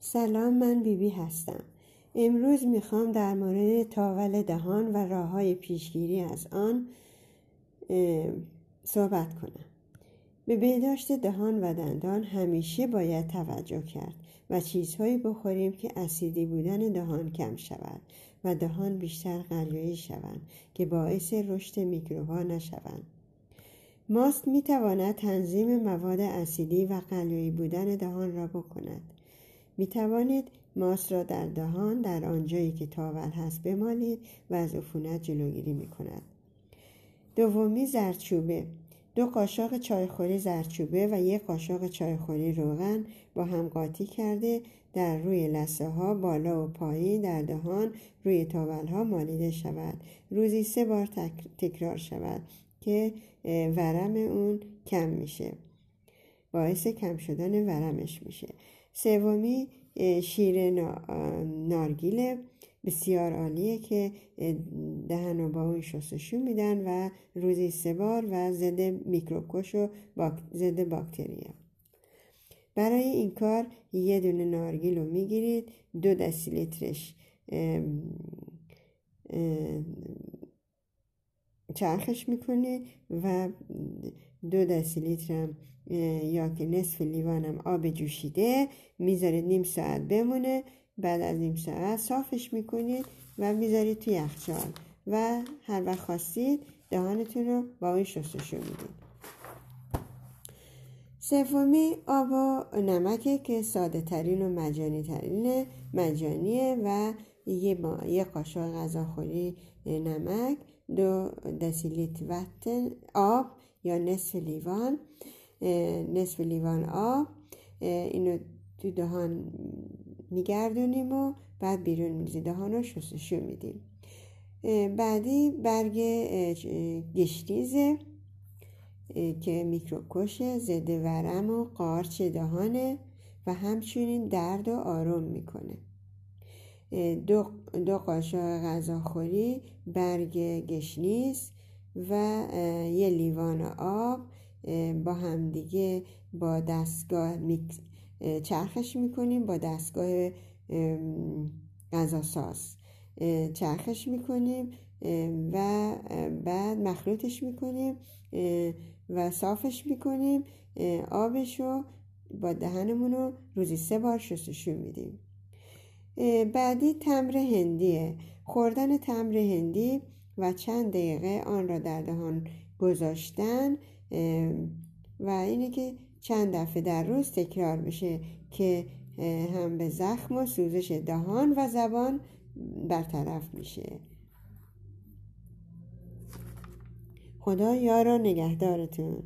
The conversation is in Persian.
سلام من بیبی بی هستم. امروز می‌خوام در مورد تاول دهان و راه های پیشگیری از آن صحبت کنم. به بهداشت دهان و دندان همیشه باید توجه کرد و چیزهایی بخوریم که اسیدی بودن دهان کم شود و دهان بیشتر قلیایی شوند که باعث رشد میکروبها نشوند. ماست می‌تواند تنظیم مواد اسیدی و قلیایی بودن دهان را بکند. می توانید ماست را در دهان در آنجایی که تاول هست بمالید و از عفونت جلوگیری می کند. دومی زرچوبه دو قاشق چایخوری زرچوبه و یک قاشق چایخوری روغن با هم قاطی کرده در روی لسه ها بالا و پایین در دهان روی تاول ها مالیده شود. روزی سه بار تکرار شود که ورم اون کم میشه. باعث کم شدن ورمش میشه. سومی شیر نارگیل بسیار عالیه که دهن و با شستشو میدن و روزی سه بار و ضد میکروبکش و ضد باکتریه برای این کار یه دونه نارگیل رو می‌گیرید دو دسیلیترش چرخش می‌کنید و دو دسیلیترم یا که نصف لیوانم آب جوشیده می‌ذارید نیم ساعت بمونه بعد از نیم ساعت صافش می‌کنید و می‌ذارید توی یخچال. و هر وقت خواستید دهانتون رو با این شستشو می‌دید. سومی آب و نمکه که ساده ترین و مجانی ترین مجانیه و یه, یه قاشق غذاخوری نمک. دو دسیلیتر وقت آب یا نصف لیوان نصف لیوان آب اینو تو دهان میگردونیم و بعد بیرون میزی دهان رو شستشو میدیم. بعدی برگ گشتیزه که میکروکشه ضد ورم و قارچ دهانه و همچنین درد و آروم می‌کنه. دو, دو قاشق غذاخوری برگ گشنیز و یه لیوان آب با همدیگه با دستگاه چرخش می‌کنیم با دستگاه غذاساز چرخش می‌کنیم و بعد مخلوطش می‌کنیم و صافش می‌کنیم آبش رو با دهنمون رو روزی سه بار شستشو میدیم. بعدی تمر هندیه. خوردن تمر هندی و چند دقیقه آن را در دهان گذاشتن و اینه که چند دفعه در روز تکرار بشه که هم به زخم و سوزش دهان و زبان برطرف میشه. خدا یارا نگهدارتون.